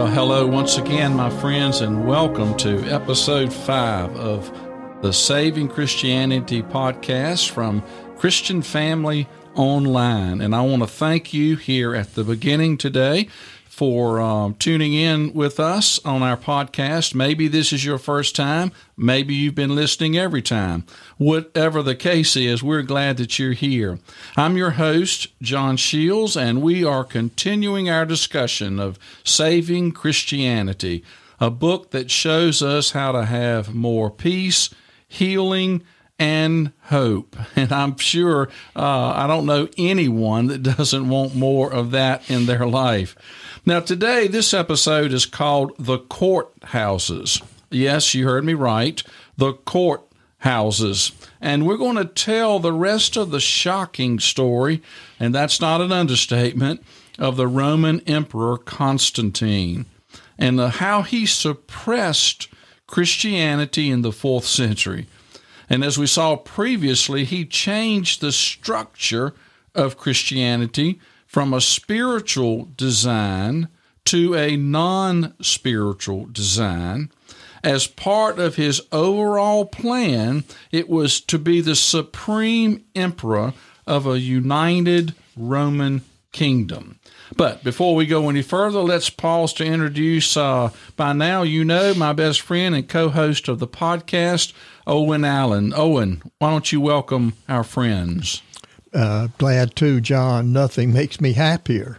Well, hello once again, my friends, and welcome to episode five of the Saving Christianity podcast from Christian Family Online. And I want to thank you here at the beginning today for um, tuning in with us on our podcast. Maybe this is your first time. Maybe you've been listening every time. Whatever the case is, we're glad that you're here. I'm your host, John Shields, and we are continuing our discussion of Saving Christianity, a book that shows us how to have more peace, healing, and hope. And I'm sure uh, I don't know anyone that doesn't want more of that in their life. Now, today, this episode is called The Courthouses. Yes, you heard me right. The Courthouses. And we're going to tell the rest of the shocking story, and that's not an understatement, of the Roman Emperor Constantine and the, how he suppressed Christianity in the fourth century. And as we saw previously, he changed the structure of Christianity from a spiritual design to a non spiritual design. As part of his overall plan, it was to be the supreme emperor of a united Roman kingdom. But before we go any further, let's pause to introduce, uh, by now you know, my best friend and co host of the podcast, Owen Allen. Owen, why don't you welcome our friends? Uh, glad too, John. Nothing makes me happier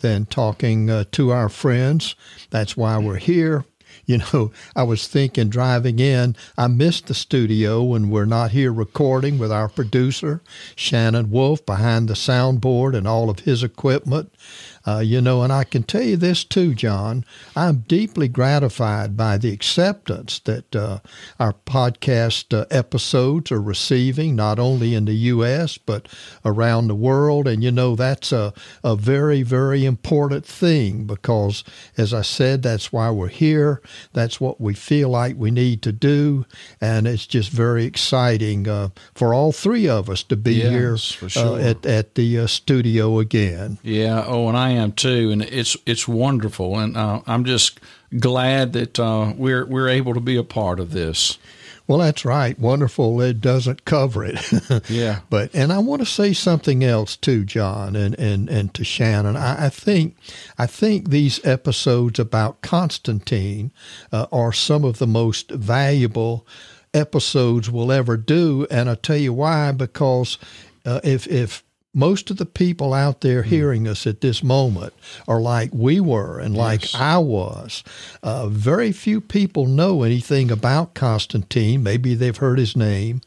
than talking uh, to our friends. That's why we're here. You know, I was thinking driving in, I missed the studio when we're not here recording with our producer, Shannon Wolf, behind the soundboard and all of his equipment. Uh, you know, and I can tell you this too, John. I'm deeply gratified by the acceptance that uh, our podcast uh, episodes are receiving, not only in the U.S., but around the world. And, you know, that's a, a very, very important thing because, as I said, that's why we're here. That's what we feel like we need to do. And it's just very exciting uh, for all three of us to be yes, here uh, sure. at, at the studio again. Yeah. Oh, and I am too, and it's it's wonderful, and uh, I'm just glad that uh, we're we're able to be a part of this. Well, that's right. Wonderful. It doesn't cover it. yeah. But and I want to say something else too, John, and and and to Shannon. I, I think I think these episodes about Constantine uh, are some of the most valuable episodes we'll ever do, and I'll tell you why. Because uh, if if most of the people out there hmm. hearing us at this moment are like we were and like yes. I was. Uh, very few people know anything about Constantine. Maybe they've heard his name,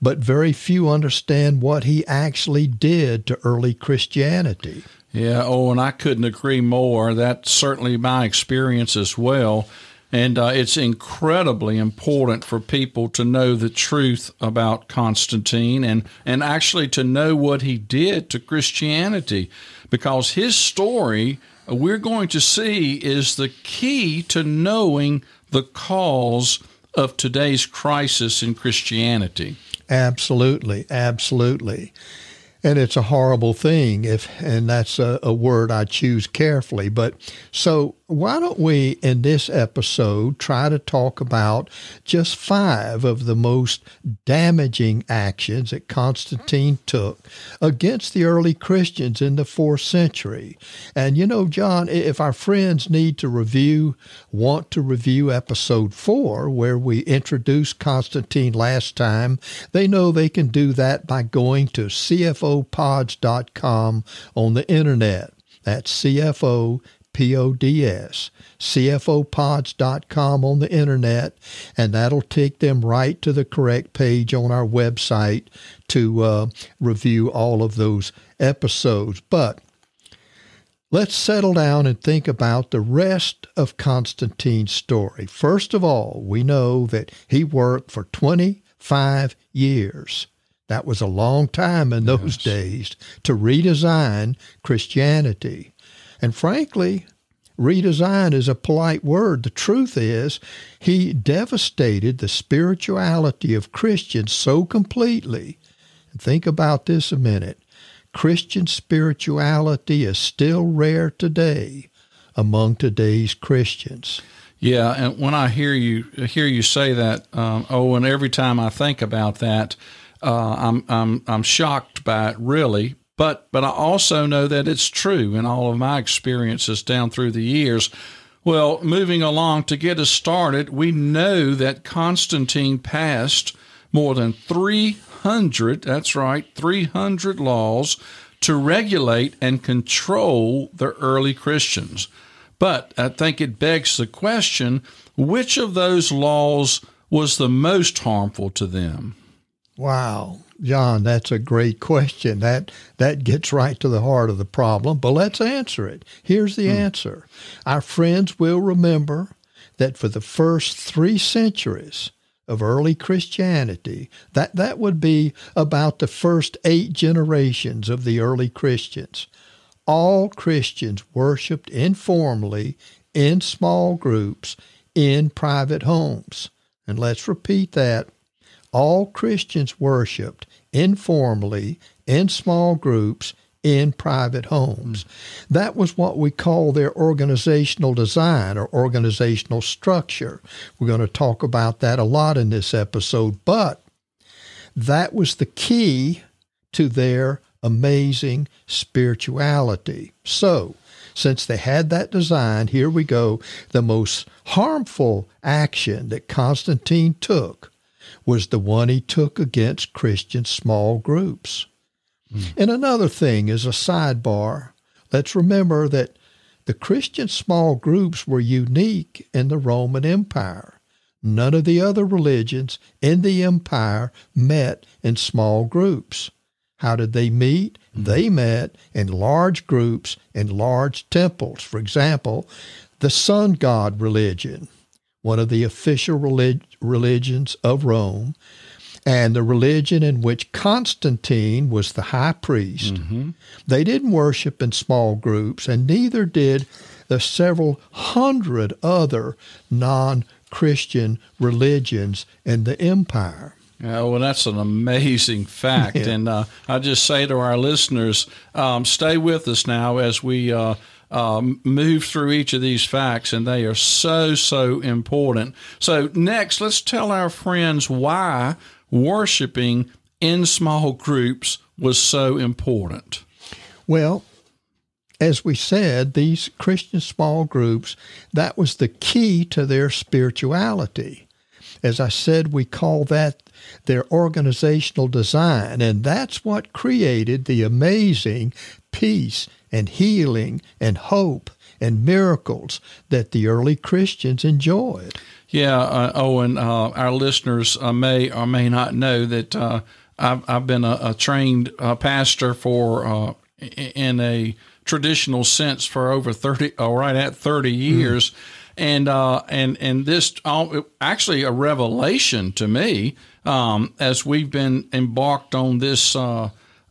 but very few understand what he actually did to early Christianity. Yeah, oh, and I couldn't agree more. That's certainly my experience as well. And uh, it's incredibly important for people to know the truth about Constantine and, and actually to know what he did to Christianity. Because his story, we're going to see, is the key to knowing the cause of today's crisis in Christianity. Absolutely, absolutely. And it's a horrible thing if and that's a, a, word i choose carefully. But so why don't we in this episode try to talk about just five of the most damaging actions that constantine took against the early christians in the fourth century and you know john if our friends need to review want to review episode four where we introduced constantine last time they know they can do that by going to cfo cfopods.com on the internet. That's CFO P-O-D-S, cfopods.com on the internet, and that'll take them right to the correct page on our website to uh, review all of those episodes. But let's settle down and think about the rest of Constantine's story. First of all, we know that he worked for 25 years that was a long time in those yes. days to redesign Christianity. And frankly, redesign is a polite word. The truth is, he devastated the spirituality of Christians so completely. And think about this a minute. Christian spirituality is still rare today among today's Christians. Yeah, and when I hear you hear you say that, um, oh, and every time I think about that, uh, I'm I'm I'm shocked by it really. But but I also know that it's true in all of my experiences down through the years. Well, moving along to get us started, we know that Constantine passed more than 300, that's right, 300 laws to regulate and control the early Christians. But I think it begs the question which of those laws was the most harmful to them? Wow, John, that's a great question. That that gets right to the heart of the problem, but let's answer it. Here's the hmm. answer. Our friends will remember that for the first 3 centuries of early Christianity, that that would be about the first 8 generations of the early Christians all Christians worshiped informally in small groups in private homes. And let's repeat that. All Christians worshiped informally in small groups in private homes. Hmm. That was what we call their organizational design or organizational structure. We're going to talk about that a lot in this episode, but that was the key to their amazing spirituality. So, since they had that design, here we go. The most harmful action that Constantine took was the one he took against Christian small groups. Mm. And another thing is a sidebar, let's remember that the Christian small groups were unique in the Roman Empire. None of the other religions in the empire met in small groups. How did they meet? Mm-hmm. They met in large groups in large temples. For example, the sun god religion, one of the official relig- religions of Rome, and the religion in which Constantine was the high priest. Mm-hmm. They didn't worship in small groups, and neither did the several hundred other non Christian religions in the empire. Yeah, well, that's an amazing fact. Yeah. And uh, I just say to our listeners, um, stay with us now as we uh, uh, move through each of these facts, and they are so, so important. So, next, let's tell our friends why worshiping in small groups was so important. Well, as we said, these Christian small groups, that was the key to their spirituality. As I said, we call that their organizational design. And that's what created the amazing peace and healing and hope and miracles that the early Christians enjoyed. Yeah, uh, Owen, uh, our listeners uh, may or may not know that uh, I've, I've, been a, a trained uh, pastor for uh, in a traditional sense for over 30, or right at 30 years. Mm and uh, and and this actually a revelation to me um, as we've been embarked on this. Uh,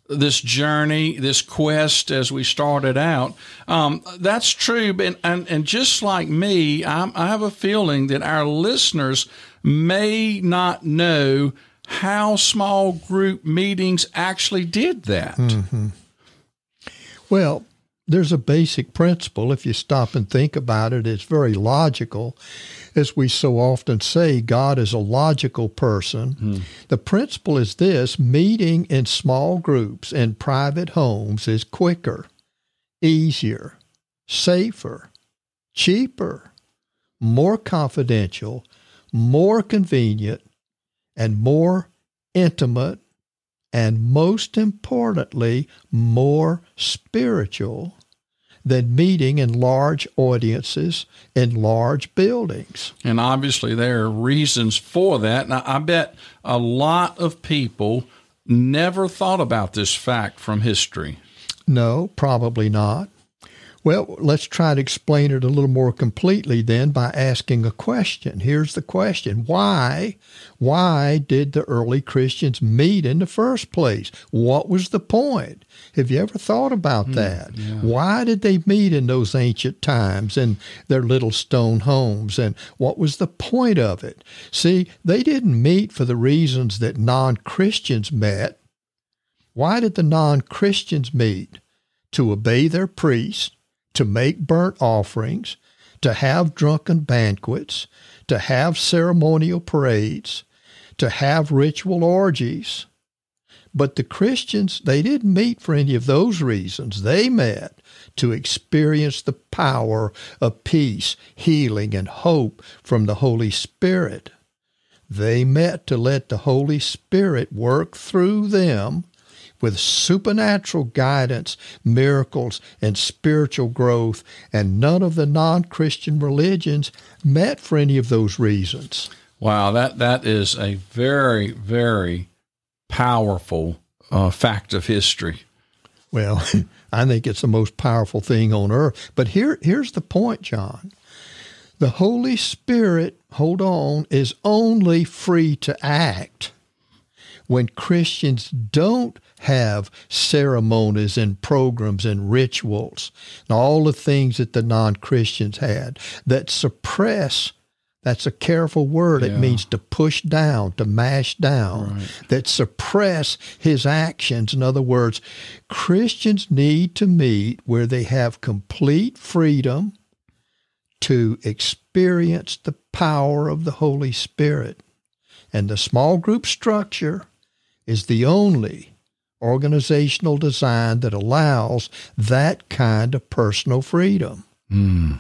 this journey, this quest, as we started out, um, that's true. And, and, and just like me, I, I have a feeling that our listeners may not know how small group meetings actually did that. Mm-hmm. Well, there's a basic principle. If you stop and think about it, it's very logical. As we so often say, God is a logical person. Hmm. The principle is this meeting in small groups in private homes is quicker, easier, safer, cheaper, more confidential, more convenient, and more intimate, and most importantly, more spiritual than meeting in large audiences in large buildings. And obviously, there are reasons for that. Now, I bet a lot of people never thought about this fact from history. No, probably not. Well, let's try to explain it a little more completely then by asking a question. Here's the question Why? Why did the early Christians meet in the first place? What was the point? Have you ever thought about mm, that? Yeah. Why did they meet in those ancient times in their little stone homes? And what was the point of it? See, they didn't meet for the reasons that non Christians met. Why did the non Christians meet? To obey their priests to make burnt offerings, to have drunken banquets, to have ceremonial parades, to have ritual orgies. But the Christians, they didn't meet for any of those reasons. They met to experience the power of peace, healing, and hope from the Holy Spirit. They met to let the Holy Spirit work through them with supernatural guidance, miracles, and spiritual growth, and none of the non Christian religions met for any of those reasons. Wow, that, that is a very, very powerful uh, fact of history. Well, I think it's the most powerful thing on earth. But here, here's the point, John. The Holy Spirit, hold on, is only free to act when Christians don't have ceremonies and programs and rituals and all the things that the non Christians had that suppress. That's a careful word. Yeah. It means to push down, to mash down, right. that suppress his actions. In other words, Christians need to meet where they have complete freedom to experience the power of the Holy Spirit. And the small group structure is the only organizational design that allows that kind of personal freedom. Mm.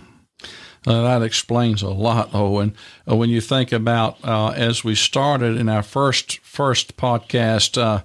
Uh, that explains a lot, Owen. Uh, when you think about uh, as we started in our first first podcast, uh,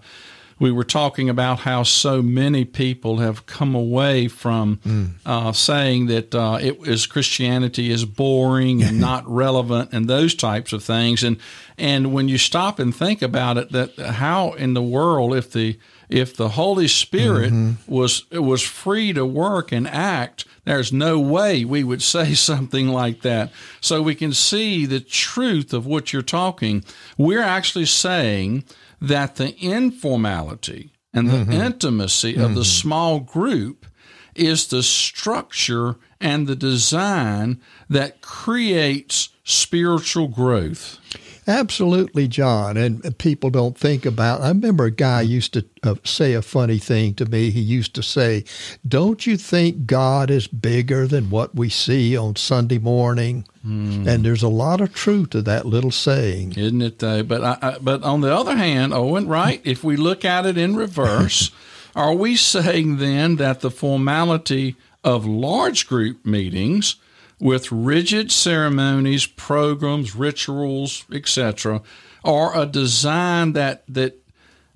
we were talking about how so many people have come away from mm. uh, saying that uh, it is Christianity is boring and not relevant and those types of things. And and when you stop and think about it, that how in the world if the if the Holy Spirit mm-hmm. was was free to work and act, there's no way we would say something like that. So we can see the truth of what you're talking. We're actually saying that the informality and the mm-hmm. intimacy of mm-hmm. the small group is the structure and the design that creates spiritual growth. Absolutely, John. And people don't think about. I remember a guy used to uh, say a funny thing to me. He used to say, "Don't you think God is bigger than what we see on Sunday morning?" Mm. And there's a lot of truth to that little saying, isn't it? Though, but I, I, but on the other hand, Owen, right? if we look at it in reverse, are we saying then that the formality of large group meetings with rigid ceremonies, programs, rituals, etc., are a design that that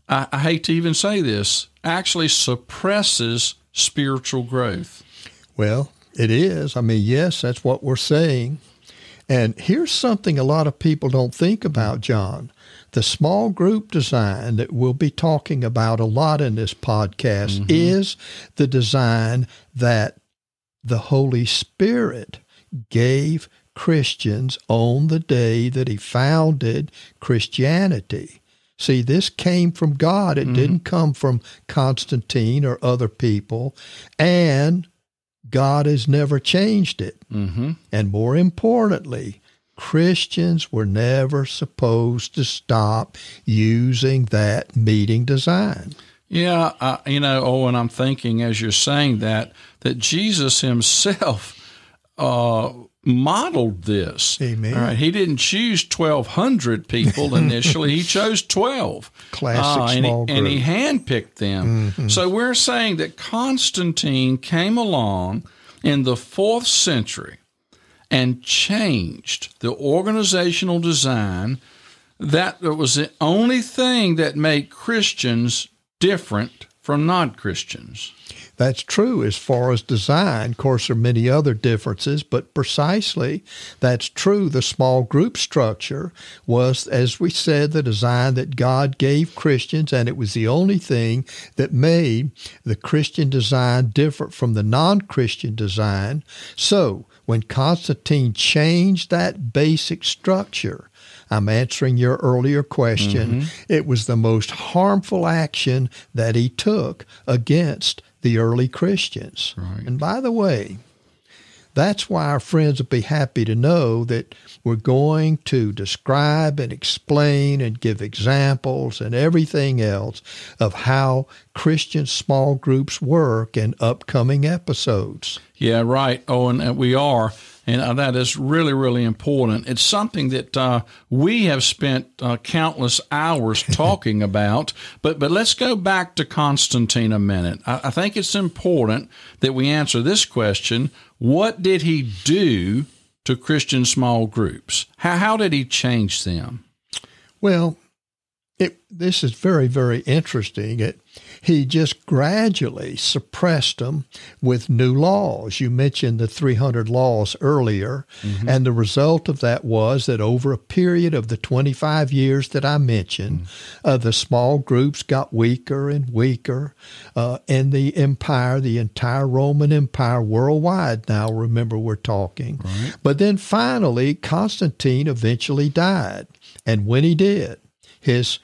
I, I hate to even say this actually suppresses spiritual growth. Well, it is. I mean, yes, that's what we're saying. And here's something a lot of people don't think about, John. The small group design that we'll be talking about a lot in this podcast mm-hmm. is the design that the Holy Spirit gave Christians on the day that he founded Christianity. See, this came from God. It mm-hmm. didn't come from Constantine or other people. And God has never changed it. Mm-hmm. And more importantly, Christians were never supposed to stop using that meeting design. Yeah, uh, you know, oh, and I'm thinking as you're saying that, that Jesus himself uh, modeled this. Amen. All right, he didn't choose 1,200 people initially; he chose 12. Classic uh, and small he, group. And he handpicked them. Mm-hmm. So we're saying that Constantine came along in the fourth century and changed the organizational design. That was the only thing that made Christians different from non Christians. That's true as far as design. Of course, there are many other differences, but precisely that's true. The small group structure was, as we said, the design that God gave Christians, and it was the only thing that made the Christian design different from the non Christian design. So, when Constantine changed that basic structure, I'm answering your earlier question. Mm-hmm. It was the most harmful action that he took against the early Christians. Right. And by the way, That's why our friends would be happy to know that we're going to describe and explain and give examples and everything else of how Christian small groups work in upcoming episodes. Yeah, right. Oh, and we are. And uh, that is really, really important. It's something that uh, we have spent uh, countless hours talking about. But but let's go back to Constantine a minute. I, I think it's important that we answer this question: What did he do to Christian small groups? How how did he change them? Well, it, this is very, very interesting. It, he just gradually suppressed them with new laws. You mentioned the 300 laws earlier, mm-hmm. and the result of that was that over a period of the 25 years that I mentioned, mm-hmm. uh, the small groups got weaker and weaker, uh, and the empire, the entire Roman Empire worldwide now, remember we're talking. Right. But then finally, Constantine eventually died. And when he did, his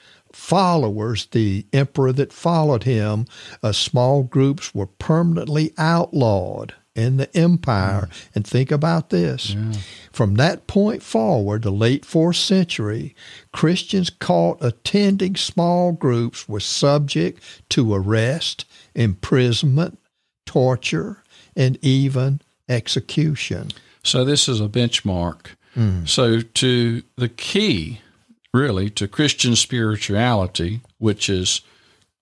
followers, the emperor that followed him, uh, small groups were permanently outlawed in the empire. Mm. And think about this. Yeah. From that point forward, the late fourth century, Christians caught attending small groups were subject to arrest, imprisonment, torture, and even execution. So this is a benchmark. Mm. So to the key really to Christian spirituality, which is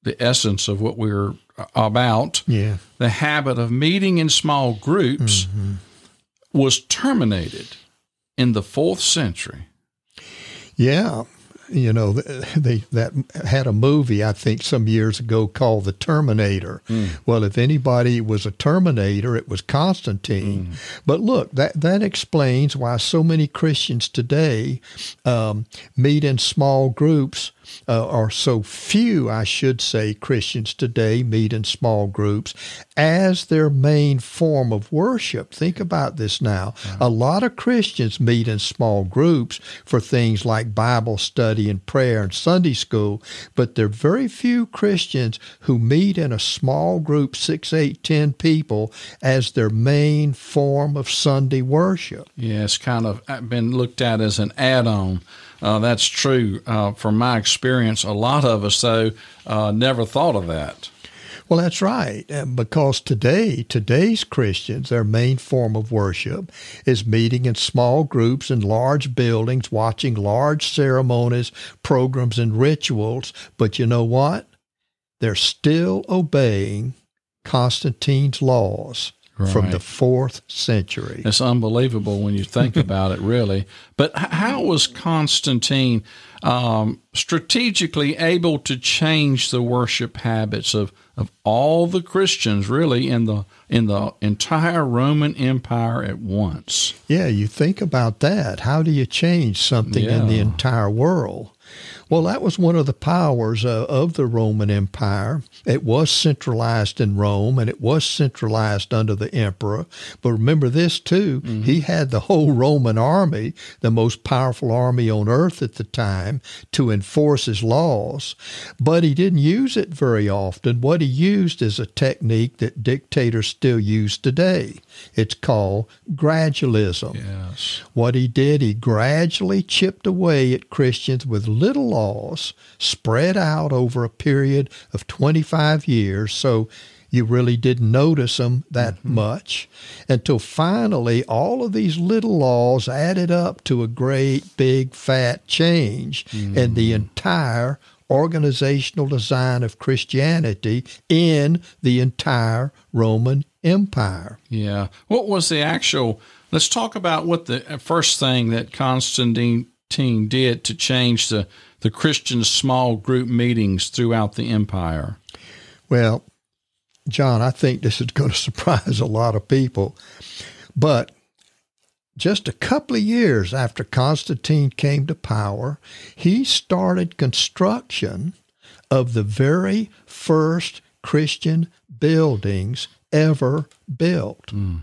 the essence of what we're about. Yeah. The habit of meeting in small groups mm-hmm. was terminated in the fourth century. Yeah you know, they that had a movie I think some years ago called The Terminator. Mm. Well, if anybody was a Terminator, it was Constantine. Mm. But look, that that explains why so many Christians today um, meet in small groups uh, or so few, I should say, Christians today meet in small groups as their main form of worship. Think about this now. A lot of Christians meet in small groups for things like Bible study and prayer and Sunday school, but there are very few Christians who meet in a small group, six, eight, ten people, as their main form of Sunday worship. Yeah, it's kind of been looked at as an add on uh, that's true uh, from my experience. A lot of us, though, uh, never thought of that. Well, that's right. Because today, today's Christians, their main form of worship is meeting in small groups in large buildings, watching large ceremonies, programs, and rituals. But you know what? They're still obeying Constantine's laws right. from the fourth century. It's unbelievable when you think about it, really. But how was Constantine um, strategically able to change the worship habits of, of all the Christians, really, in the in the entire Roman Empire at once? Yeah, you think about that. How do you change something yeah. in the entire world? Well, that was one of the powers uh, of the Roman Empire. It was centralized in Rome and it was centralized under the emperor. But remember this too, mm-hmm. he had the whole Roman army, the most powerful army on earth at the time, to enforce his laws. But he didn't use it very often. What he used is a technique that dictators still use today. It's called gradualism. Yes. What he did, he gradually chipped away at Christians with little laws spread out over a period of 25 years. So you really didn't notice them that mm-hmm. much until finally all of these little laws added up to a great big fat change in the entire organizational design of Christianity in the entire Roman Empire. Yeah. What was the actual? Let's talk about what the first thing that Constantine did to change the the Christian small group meetings throughout the empire? Well, John, I think this is going to surprise a lot of people. But just a couple of years after Constantine came to power, he started construction of the very first Christian buildings ever built. Mm.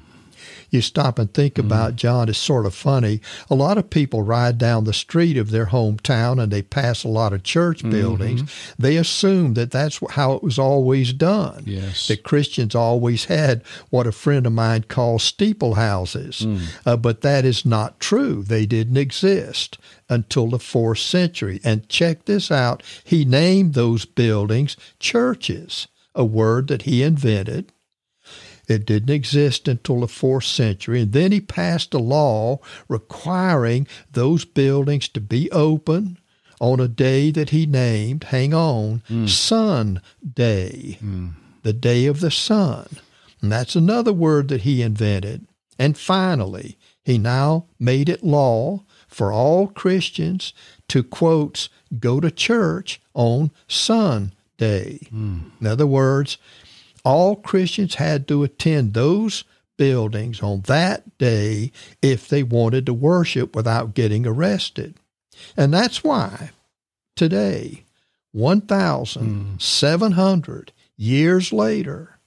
you stop and think Mm-hmm. about, John, it's sort of funny. A lot of people ride down the street of their hometown and they pass a lot of church Mm-hmm. buildings. They assume that that's how it was always done. Yes. That Christians always had what a friend of mine calls steeple houses. Mm. Uh, but that is not true. They didn't exist until the fourth century. And check this out he named those buildings churches, a word that he invented. It didn't exist until the fourth century. And then he passed a law requiring those buildings to be open on a day that he named, hang on, hmm. Sun Day, hmm. the day of the sun. And that's another word that he invented. And finally, he now made it law for all Christians to, quotes, go to church on Sunday. Hmm. In other words, all Christians had to attend those buildings on that day if they wanted to worship without getting arrested. And that's why today, 1,700 years later,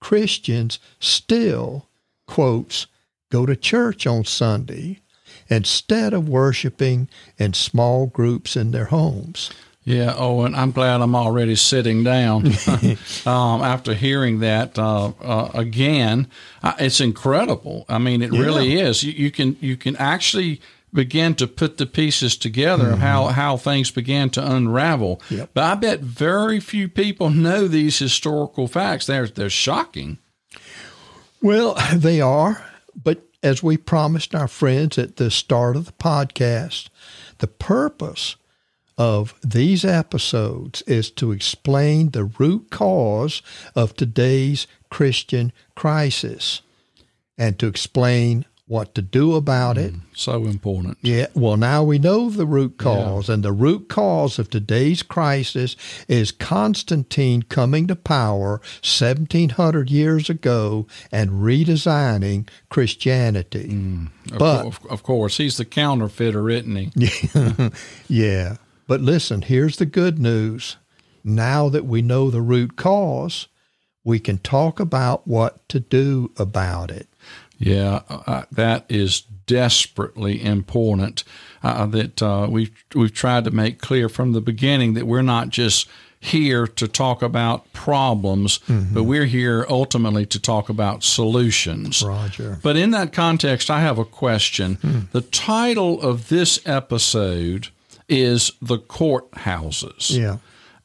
Christians still, quotes, go to church on Sunday instead of worshiping in small groups in their homes. Yeah, Owen, I'm glad I'm already sitting down um, after hearing that uh, uh, again. Uh, it's incredible. I mean, it really is. You, you can you can actually begin to put the pieces together of how, how things began to unravel. Yep. But I bet very few people know these historical facts. They're they're shocking. Well, they are, but as we promised our friends at the start of the podcast, the purpose of these episodes is to explain the root cause of today's Christian crisis and to explain what to do about it. Mm, so important. Yeah, well, now we know the root cause, and the root cause of today's crisis is Constantine coming to power 1700 years ago and redesigning Christianity. Mm, of, But- of, of course, he's the counterfeiter, isn't he? Yeah, but listen, here's the good news. Now that we know the root cause, we can talk about what to do about it. Yeah, uh, that is desperately important. Uh, that uh, we've we've tried to make clear from the beginning that we're not just here to talk about problems, but we're here ultimately to talk about solutions. Roger. But in that context, I have a question. The title of this episode is The Courthouses. Yeah.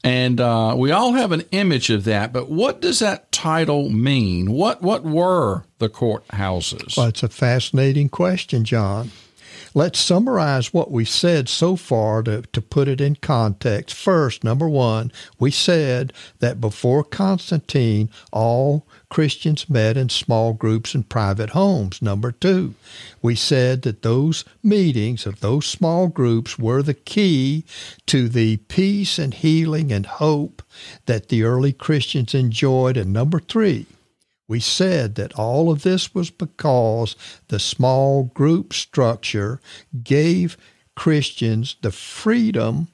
And uh, we all have an image of that, but what does that title mean? What what were the courthouses? Well, it's a fascinating question, John. Let's summarize what we said so far to, to put it in context. First, number one, we said that before Constantine, all Christians met in small groups in private homes. Number two, we said that those meetings of those small groups were the key to the peace and healing and hope that the early Christians enjoyed. And number three, we said that all of this was because the small group structure gave Christians the freedom.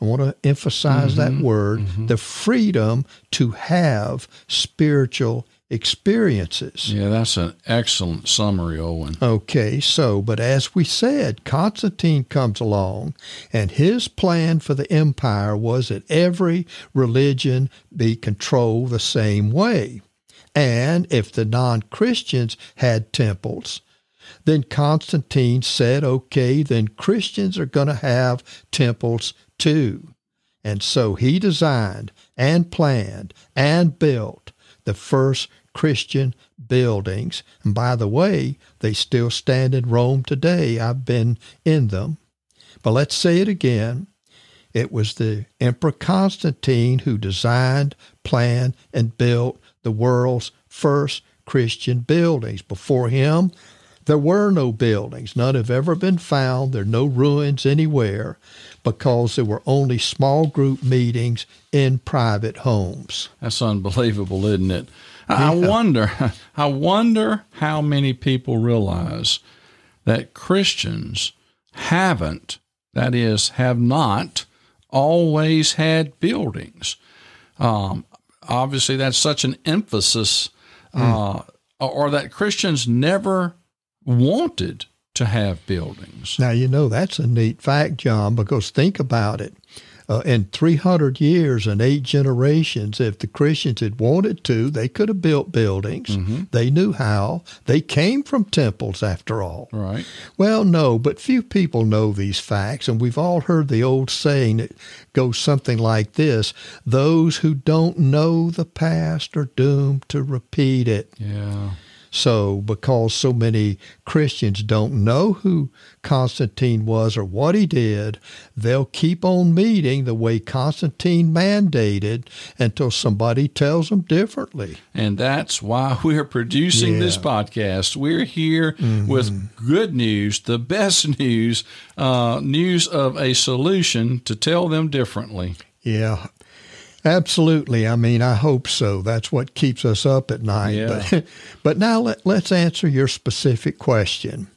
I want to emphasize that mm-hmm. word mm-hmm. the freedom to have spiritual experiences. yeah, that's an excellent summary, Owen. Okay, so, but as we said, Constantine comes along, and his plan for the empire was that every religion be controlled the same way. And if the non Christians had temples, then Constantine said, okay, then Christians are going to have temples too. And so he designed and planned and built the first Christian buildings. And by the way, they still stand in Rome today. I've been in them. But let's say it again. It was the Emperor Constantine who designed, planned, and built the world's first Christian buildings. Before him, there were no buildings. None have ever been found. There are no ruins anywhere because there were only small group meetings in private homes. That's unbelievable, isn't it? I I wonder, I wonder how many people realize that Christians haven't, that is, have not always had buildings. Um, obviously, that's such an emphasis uh, or that Christians never wanted to have buildings. Now, you know, that's a neat fact, John, because think about it. Uh, in 300 years and eight generations, if the Christians had wanted to, they could have built buildings. Mm-hmm. They knew how. They came from temples, after all. Right. Well, no, but few people know these facts, and we've all heard the old saying that goes something like this Those who don't know the past are doomed to repeat it. Yeah. So, because so many Christians don't know who Constantine was or what he did, they'll keep on meeting the way Constantine mandated until somebody tells them differently. And that's why we're producing yeah. this podcast. We're here mm-hmm. with good news, the best news, uh, news of a solution to tell them differently. Yeah. Absolutely. I mean, I hope so. That's what keeps us up at night. Yeah. But, but now let, let's answer your specific question.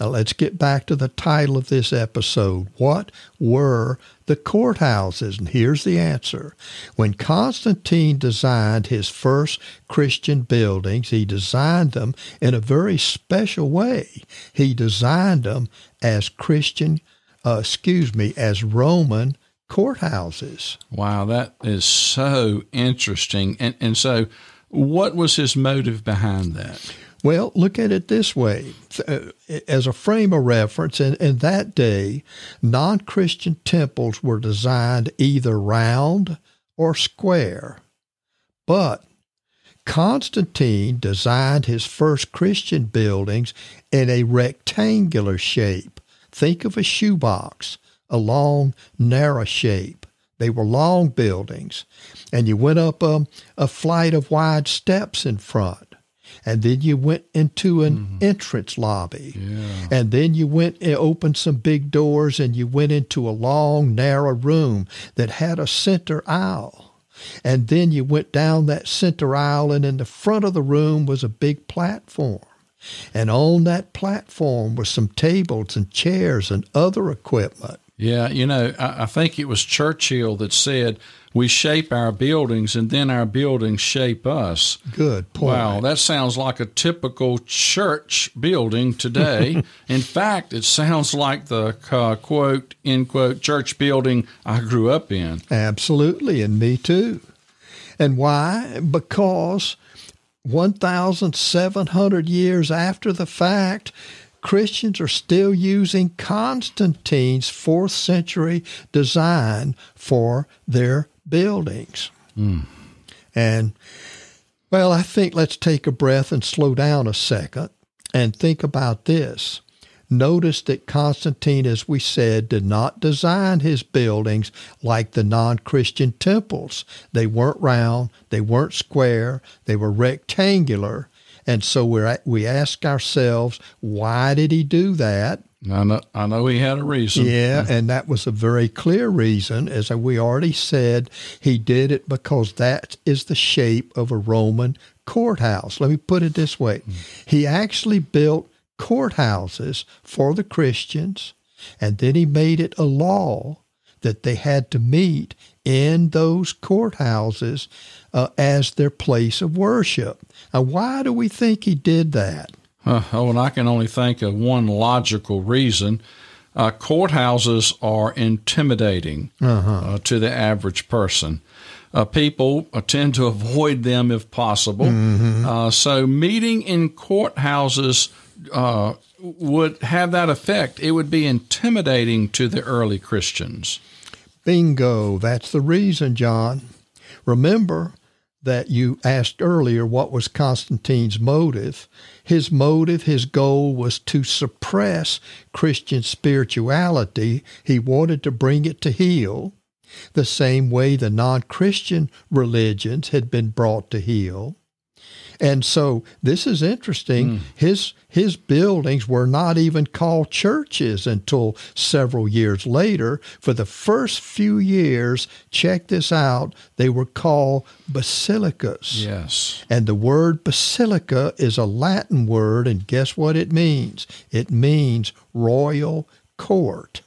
Now let's get back to the title of this episode. What were the courthouses? And here's the answer. When Constantine designed his first Christian buildings, he designed them in a very special way. He designed them as Christian, uh, excuse me, as Roman courthouses. Wow, that is so interesting. And and so what was his motive behind that? Well, look at it this way. Uh, as a frame of reference, in, in that day, non Christian temples were designed either round or square. But Constantine designed his first Christian buildings in a rectangular shape. Think of a shoebox a long, narrow shape. They were long buildings. And you went up a, a flight of wide steps in front. And then you went into an mm-hmm. entrance lobby. Yeah. And then you went and opened some big doors and you went into a long, narrow room that had a center aisle. And then you went down that center aisle, and in the front of the room was a big platform. And on that platform were some tables and chairs and other equipment. Yeah, you know, I, I, think it was Churchill that said, "We shape our buildings, and then our buildings shape us." Good point. Wow, that sounds like a typical church building today. In fact, it sounds like the uh, quote end quote church building I grew up in. Absolutely, and me too. And why? Because 1,700 years after the fact, Christians are still using Constantine's fourth century design for their buildings. Mm. And, well, I think let's take a breath and slow down a second and think about this. Notice that Constantine, as we said, did not design his buildings like the non Christian temples. They weren't round, they weren't square, they were rectangular, and so we we ask ourselves, why did he do that? I know, I know he had a reason. Yeah, and that was a very clear reason. As we already said, he did it because that is the shape of a Roman courthouse. Let me put it this way mm. he actually built courthouses for the Christians, and then he made it a law that they had to meet in those courthouses uh, as their place of worship. Now, why do we think he did that? Uh, oh, and I can only think of one logical reason. Uh, courthouses are intimidating uh-huh. uh, to the average person. Uh, people uh, tend to avoid them if possible. Mm-hmm. Uh, so, meeting in courthouses would have that effect. It would be intimidating to the early Christians. Bingo. That's the reason, John. Remember, that you asked earlier what was Constantine's motive. His motive, his goal was to suppress Christian spirituality. He wanted to bring it to heel, the same way the non Christian religions had been brought to heel. And so this is interesting. Mm. His his buildings were not even called churches until several years later. For the first few years, check this out, they were called basilicas. Yes. And the word basilica is a Latin word, and guess what it means? It means royal court.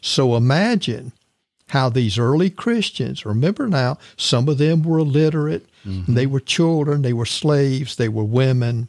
So imagine how these early Christians, remember now, some of them were illiterate, mm-hmm. they were children, they were slaves, they were women.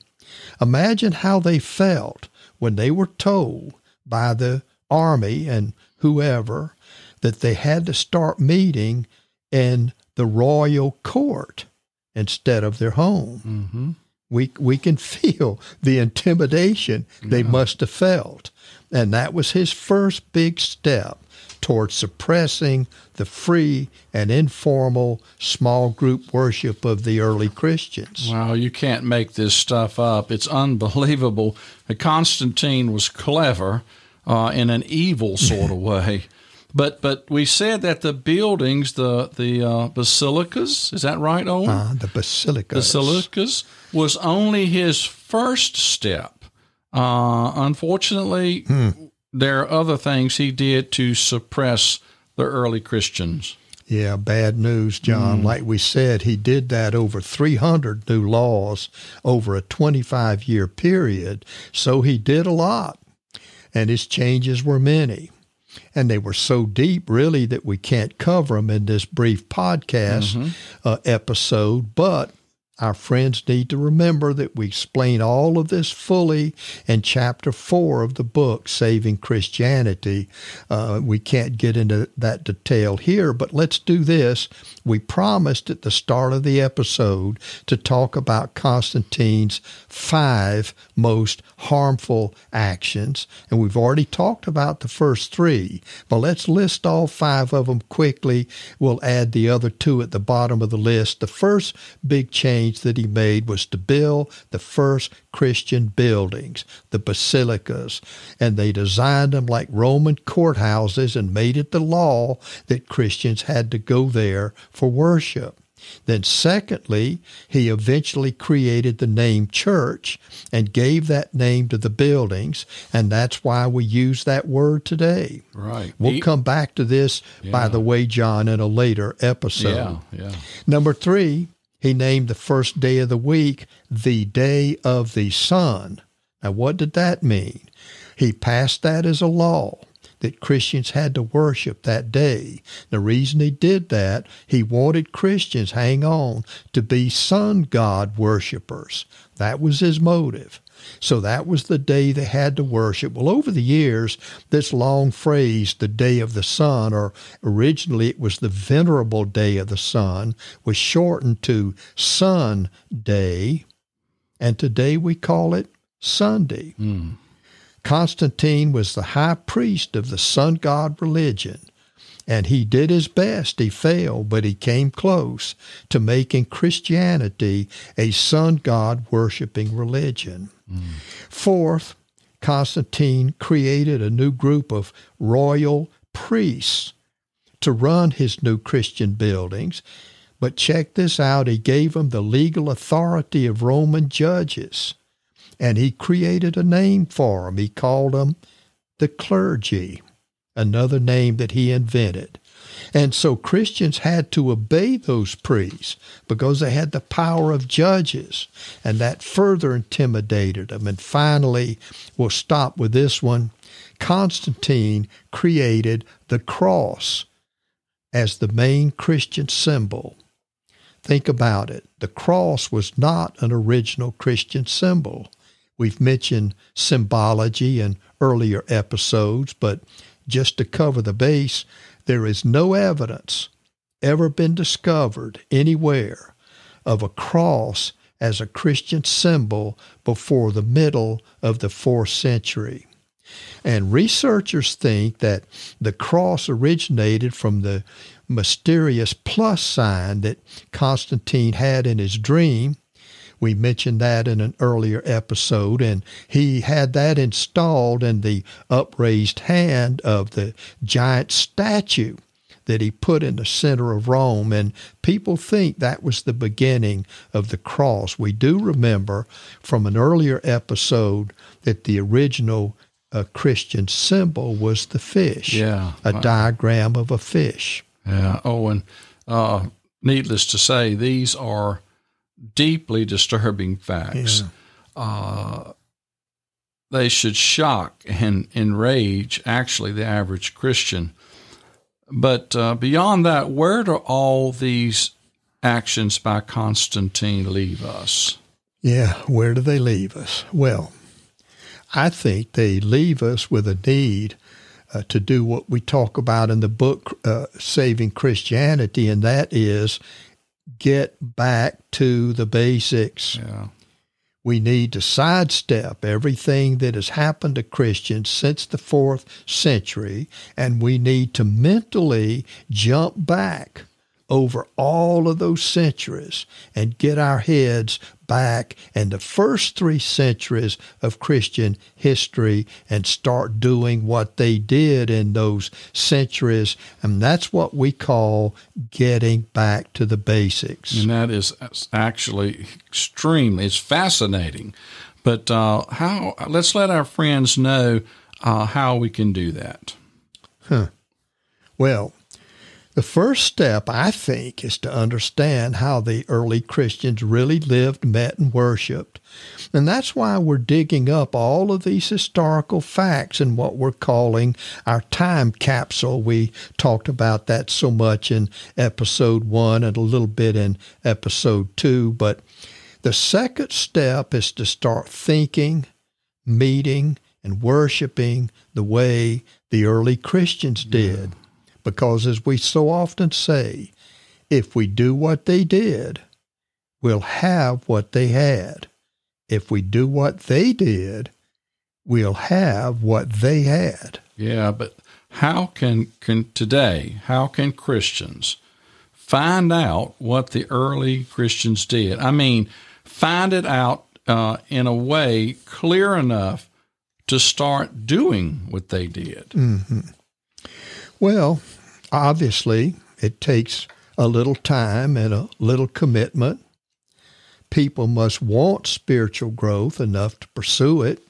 Imagine how they felt when they were told by the army and whoever that they had to start meeting in the royal court instead of their home. Mm-hmm. We, we can feel the intimidation they must have felt. And that was his first big step towards suppressing the free and informal small group worship of the early Christians. Wow, you can't make this stuff up. It's unbelievable. Constantine was clever uh, in an evil sort of way. But but we said that the buildings, the the uh, basilicas, is that right, Owen? Uh, the basilicas. Basilicas was only his first step. Uh, unfortunately, hmm. There are other things he did to suppress the early Christians. Yeah, bad news, John. Mm. Like we said, he did that over 300 new laws over a 25 year period. So he did a lot, and his changes were many and they were so deep, really, that we can't cover them in this brief podcast mm-hmm. uh, episode. But our friends need to remember that we explain all of this fully in chapter four of the book, Saving Christianity. Uh, we can't get into that detail here, but let's do this. We promised at the start of the episode to talk about Constantine's five most harmful actions, and we've already talked about the first three, but let's list all five of them quickly. We'll add the other two at the bottom of the list. The first big change change that he made was to build the first Christian buildings, the basilicas, and they designed them like Roman courthouses and made it the law that Christians had to go there for worship. Then, secondly, he eventually created the name church and gave that name to the buildings, and that's why we use that word today. Right. We'll he, come back to this, yeah. by the way, John, in a later episode. Yeah, yeah. Number three, he named the first day of the week the day of the sun. Now, what did that mean? He passed that as a law that Christians had to worship that day. The reason he did that, he wanted Christians, hang on, to be sun god worshippers. That was his motive. So that was the day they had to worship. Well, over the years, this long phrase, the day of the sun, or originally it was the venerable day of the sun, was shortened to Sun Day, and today we call it Sunday. Mm. Constantine was the high priest of the sun god religion and he did his best. He failed, but he came close to making Christianity a sun god worshiping religion. Mm. Fourth, Constantine created a new group of royal priests to run his new Christian buildings. But check this out he gave them the legal authority of Roman judges. And he created a name for them. He called them the clergy another name that he invented. And so Christians had to obey those priests because they had the power of judges, and that further intimidated them. And finally, we'll stop with this one. Constantine created the cross as the main Christian symbol. Think about it. The cross was not an original Christian symbol. We've mentioned symbology in earlier episodes, but just to cover the base, there is no evidence ever been discovered anywhere of a cross as a Christian symbol before the middle of the fourth century. And researchers think that the cross originated from the mysterious plus sign that Constantine had in his dream we mentioned that in an earlier episode, and he had that installed in the upraised hand of the giant statue that he put in the center of Rome. And people think that was the beginning of the cross. We do remember from an earlier episode that the original uh, Christian symbol was the fish, yeah, a diagram of a fish. Yeah. Oh, and uh, needless to say, these are deeply disturbing facts. Yeah. Uh, they should shock and enrage actually the average Christian. But uh, beyond that, where do all these actions by Constantine leave us? Yeah, where do they leave us? Well, I think they leave us with a need uh, to do what we talk about in the book, uh, Saving Christianity, and that is get back to the basics. Yeah. We need to sidestep everything that has happened to Christians since the fourth century, and we need to mentally jump back over all of those centuries and get our heads back in the first three centuries of Christian history and start doing what they did in those centuries. And that's what we call getting back to the basics. And that is actually extremely, it's fascinating. But uh, how? Let's let our friends know uh, how we can do that. Huh. Well, the first step, I think, is to understand how the early Christians really lived, met, and worshiped. And that's why we're digging up all of these historical facts in what we're calling our time capsule. We talked about that so much in episode one and a little bit in episode two. But the second step is to start thinking, meeting, and worshiping the way the early Christians did. Yeah. Because as we so often say, if we do what they did, we'll have what they had. If we do what they did, we'll have what they had. Yeah, but how can, can today, how can Christians find out what the early Christians did? I mean, find it out uh, in a way clear enough to start doing what they did. Mm-hmm. Well, obviously, it takes a little time and a little commitment. People must want spiritual growth enough to pursue it.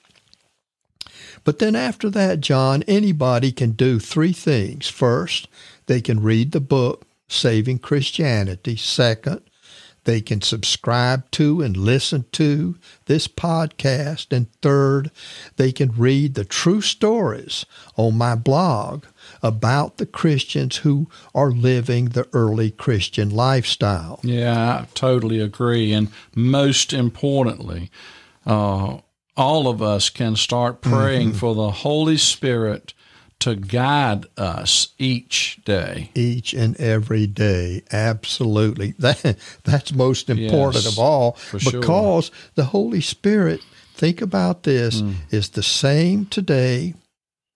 But then after that, John, anybody can do three things. First, they can read the book, Saving Christianity. Second, they can subscribe to and listen to this podcast. And third, they can read the true stories on my blog about the Christians who are living the early Christian lifestyle. Yeah, I totally agree. And most importantly, uh, all of us can start praying mm-hmm. for the Holy Spirit to guide us each day. Each and every day. Absolutely. That, that's most important yes, of all because sure. the Holy Spirit, think about this, mm. is the same today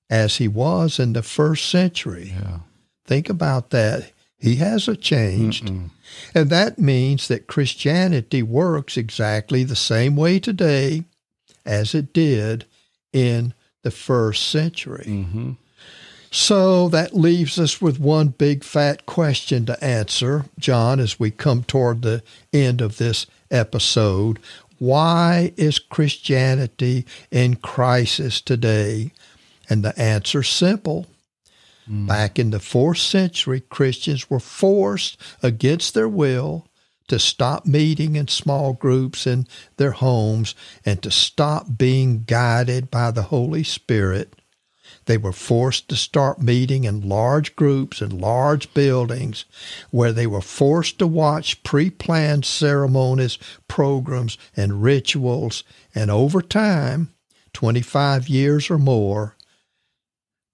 as he was in the first century. Yeah. Think about that. He hasn't changed. Mm-mm. And that means that Christianity works exactly the same way today as it did in the first century. Mm-hmm. So that leaves us with one big fat question to answer, John, as we come toward the end of this episode. Why is Christianity in crisis today? And the answer's simple. Mm. Back in the fourth century, Christians were forced against their will to stop meeting in small groups in their homes and to stop being guided by the Holy Spirit they were forced to start meeting in large groups in large buildings where they were forced to watch pre planned ceremonies, programs, and rituals. And over time, 25 years or more,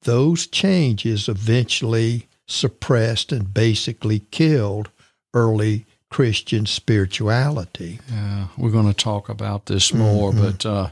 those changes eventually suppressed and basically killed early Christian spirituality. Yeah, we're going to talk about this more, mm-hmm. but uh,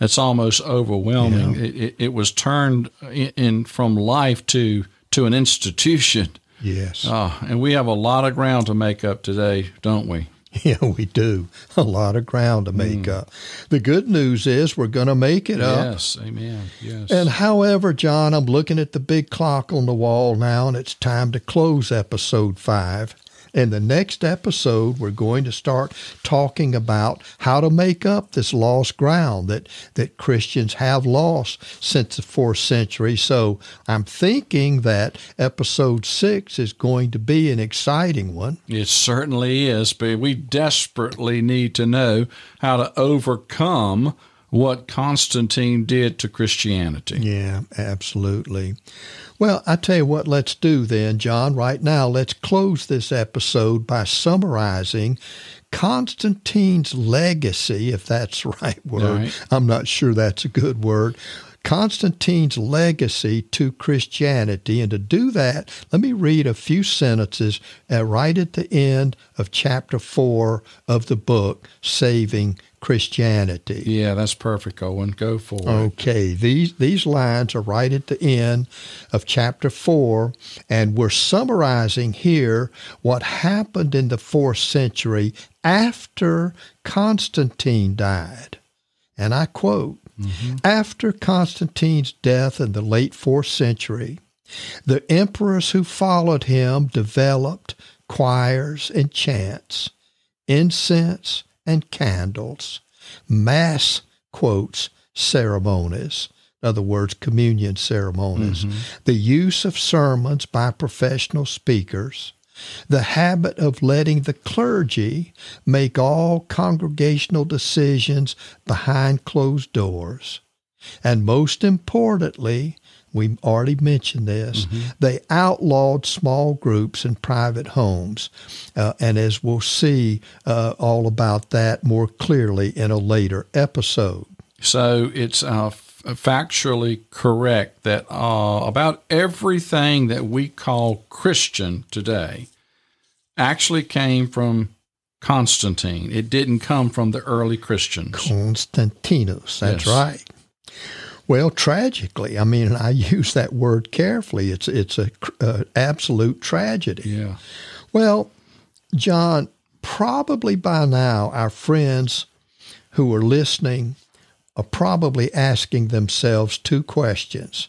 it's almost overwhelming. Yeah. It, it, it, was turned in, in, from life to to an institution. Yes. Uh, and we have a lot of ground to make up today, don't we? Yeah, we do. A lot of ground to make mm. up. The good news is we're going to make it up. Yes, amen. Yes. And however, John, I'm looking at the big clock on the wall now, and it's time to close episode five. In the next episode, we're going to start talking about how to make up this lost ground that, that Christians have lost since the fourth century. So I'm thinking that episode six is going to be an exciting one. It certainly is, but we desperately need to know how to overcome what Constantine did to Christianity. Yeah, absolutely. Well, I tell you what, let's do then, John. Right now, let's close this episode by summarizing Constantine's legacy, if that's the right word. Right. I'm not sure that's a good word. Constantine's legacy to Christianity. And to do that, let me read a few sentences uh, right at the end of chapter 4 of the book, Saving Christianity. Yeah, that's perfect, Owen. Go for it. Okay, these these lines are right at the end of chapter four, and we're summarizing here what happened in the fourth century after Constantine died. And I quote mm-hmm. After Constantine's death in the late fourth century, the emperors who followed him developed choirs and chants, incense and candles, mass quotes ceremonies, in other words, communion ceremonies, mm-hmm. the use of sermons by professional speakers, the habit of letting the clergy make all congregational decisions behind closed doors, and most importantly, we already mentioned this. Mm-hmm. They outlawed small groups in private homes. Uh, and as we'll see uh, all about that more clearly in a later episode. So it's uh, factually correct that uh, about everything that we call Christian today actually came from Constantine. It didn't come from the early Christians. Constantinus, that's yes. right. Well, tragically, I mean, I use that word carefully. It's it's a uh, absolute tragedy. Yeah. Well, John, probably by now our friends who are listening are probably asking themselves two questions.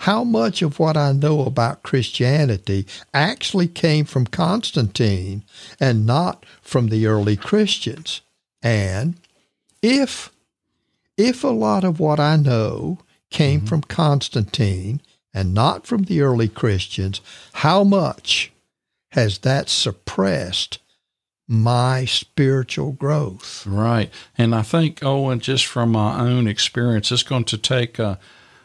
How much of what I know about Christianity actually came from Constantine and not from the early Christians? And if if a lot of what I know came mm-hmm. from Constantine and not from the early Christians, how much has that suppressed my spiritual growth? Right. And I think, Owen, just from my own experience, it's going to take uh,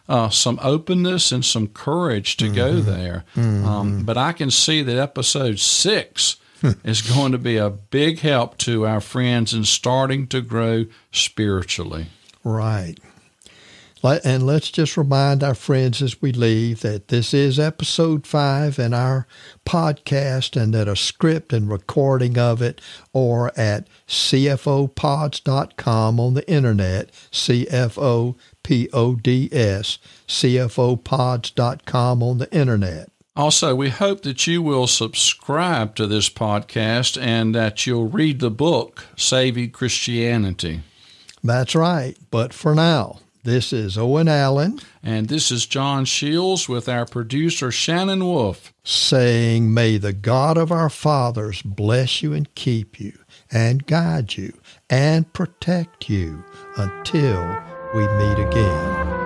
uh, some openness and some courage to mm-hmm. go there. Mm-hmm. Um, but I can see that episode six is going to be a big help to our friends in starting to grow spiritually. Right. And let's just remind our friends as we leave that this is episode five in our podcast and that a script and recording of it or at cfopods.com on the internet, C-F-O-P-O-D-S, cfopods.com on the internet. Also, we hope that you will subscribe to this podcast and that you'll read the book, Saving Christianity. That's right. But for now, this is Owen Allen. And this is John Shields with our producer, Shannon Wolf. Saying, May the God of our fathers bless you and keep you, and guide you, and protect you until we meet again.